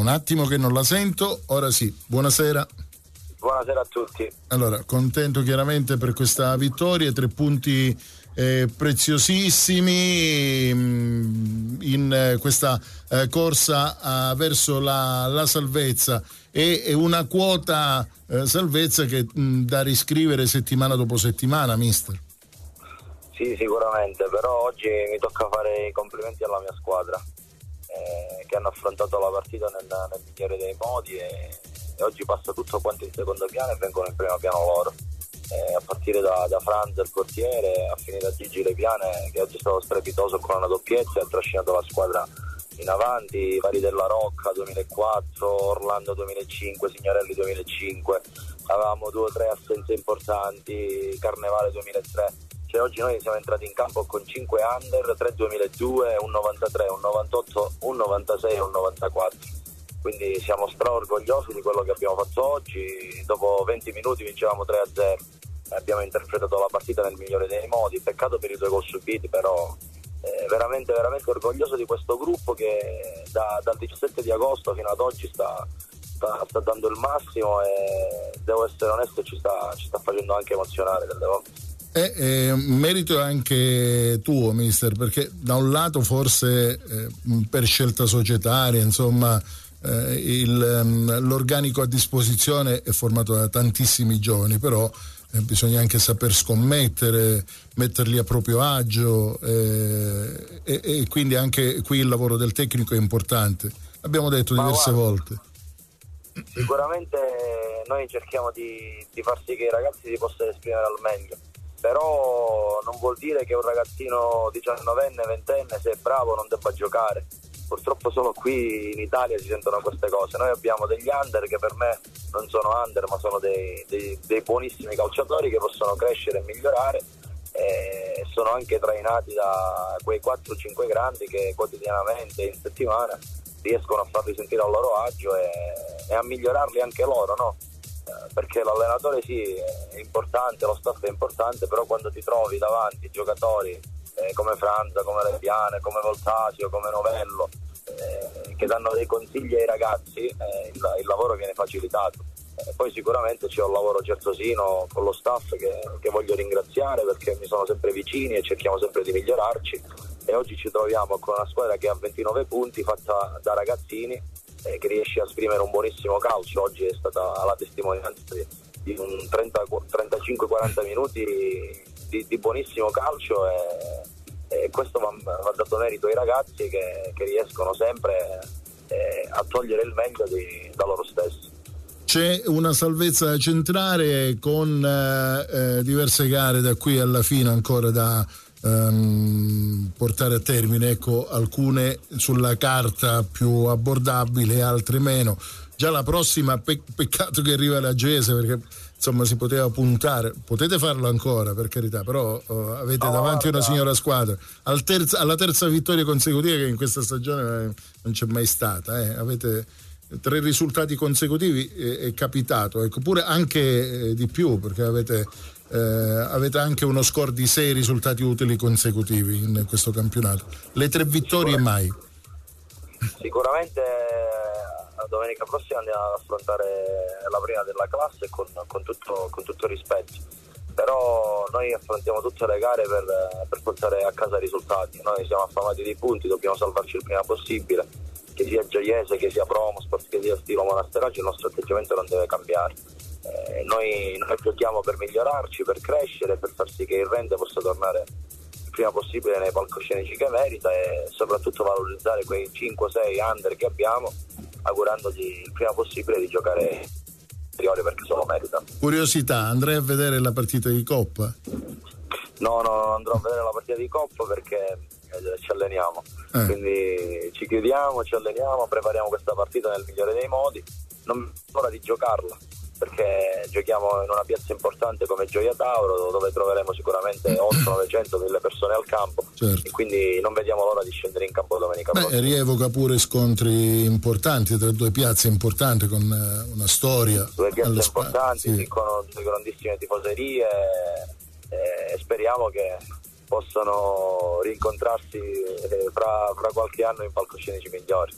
Un attimo che non la sento, ora sì. Buonasera. Buonasera a tutti. Allora, contento chiaramente per questa vittoria, tre punti eh, preziosissimi mm, in eh, questa eh, corsa eh, verso la, la salvezza e, e una quota eh, salvezza che mh, da riscrivere settimana dopo settimana, mister. Sì, sicuramente, però oggi mi tocca fare i complimenti alla mia squadra eh, che hanno affrontato la partita nel, nel migliore dei modi e, e oggi passa tutto quanto in secondo piano e vengono in primo piano loro. Eh, a partire da, da Franz, il portiere, a finire da Gigi Lepiane che oggi è stato strepitoso con una doppiezza e ha trascinato la squadra in avanti, vari della Rocca 2004, Orlando 2005, Signorelli 2005, avevamo due o tre assenze importanti, Carnevale 2003, cioè oggi noi siamo entrati in campo con 5 under, 3 2002, un 93, un 98, un 96 e un 94. Quindi siamo straorgogliosi di quello che abbiamo fatto oggi, dopo 20 minuti vincevamo 3 a 0, abbiamo interpretato la partita nel migliore dei modi, peccato per i due gol subiti, però eh, veramente, veramente orgoglioso di questo gruppo che da- dal 17 di agosto fino ad oggi sta, sta- sta dando il massimo e devo essere onesto ci sta, ci sta facendo anche emozionare delle volte. È eh, merito anche tuo, mister, perché da un lato forse eh, per scelta societaria, insomma, eh, il, ehm, l'organico a disposizione è formato da tantissimi giovani, però eh, bisogna anche saper scommettere, metterli a proprio agio eh, e, e quindi anche qui il lavoro del tecnico è importante. L'abbiamo detto Ma diverse guarda, volte. Sicuramente noi cerchiamo di, di far sì che i ragazzi si possano esprimere al meglio, però non vuol dire che un ragazzino 19enne, 20enne, se è bravo, non debba giocare. Purtroppo solo qui in Italia si sentono queste cose. Noi abbiamo degli under che per me non sono under, ma sono dei, dei- dei buonissimi calciatori che possono crescere e migliorare. E sono anche trainati da quei 4-5 grandi che quotidianamente, in settimana, riescono a farli sentire al loro agio e, e a migliorarli anche loro, no? Perché l'allenatore sì è importante, lo staff è importante, però quando ti trovi davanti giocatori eh, come Franza, come Lebbiane, come Voltasio, come Novello, eh, che danno dei consigli ai ragazzi, eh, il, il lavoro viene facilitato. Eh, poi sicuramente c'è un lavoro certosino con lo staff che, che voglio ringraziare perché mi sono sempre vicini e cerchiamo sempre di migliorarci e oggi ci troviamo con una squadra che ha 29 punti fatta da ragazzini eh, che riesce a esprimere un buonissimo calcio. Oggi è stata la testimonianza di, un 30 35-40 minuti di, di buonissimo calcio e, e questo va, va dato merito ai ragazzi che, che riescono sempre eh, a togliere il meglio di- da loro stessi. C'è una salvezza da centrare con eh, eh, diverse gare da qui alla fine ancora da ehm, portare a termine, ecco, alcune sulla carta più abbordabili, altre meno. Già la prossima, pe- peccato che arriva la Gese perché insomma si poteva puntare, potete farlo ancora per carità, però eh, avete No, davanti una guarda. signora squadra. Al terza- alla terza vittoria consecutiva che in questa stagione eh, non c'è mai stata, eh. avete tre risultati consecutivi eh, è capitato, ecco, pure anche eh, di più perché avete, eh, avete anche uno score di sei risultati utili consecutivi in questo campionato. Le tre vittorie mai. Sicuramente eh, domenica prossima andiamo ad affrontare la prima della classe con, con tutto, con tutto rispetto. però noi affrontiamo tutte le gare per, per portare a casa risultati. Noi siamo affamati di punti, dobbiamo salvarci il prima possibile, che sia Gioiese, che sia Promosport, che sia Stilo Monasteraggio, il nostro atteggiamento non deve cambiare. Eh, noi, noi giochiamo per migliorarci, per crescere, per far sì che il rende possa tornare il prima possibile nei palcoscenici che merita e soprattutto valorizzare quei 5-6 under che abbiamo, augurandogli il prima possibile di giocare superiore perché se lo merita. Curiosità, andrei a vedere la partita di Coppa? No, no, andrò a vedere la partita di Coppa perché ci alleniamo. Eh. Quindi ci chiudiamo, ci alleniamo, prepariamo questa partita nel migliore dei modi. Non vedo l'ora di giocarla perché giochiamo in una piazza importante come Gioia Tauro dove troveremo sicuramente 8, 900, 1000 persone al campo certo. e quindi non vediamo l'ora di scendere in campo domenica Beh, prossima. Rievoca pure scontri importanti tra due piazze importanti con eh, una storia. Due piazze importanti, sì. con due grandissime tifoserie e speriamo che possano rincontrarsi eh, fra, fra qualche anno in palcoscenici migliori.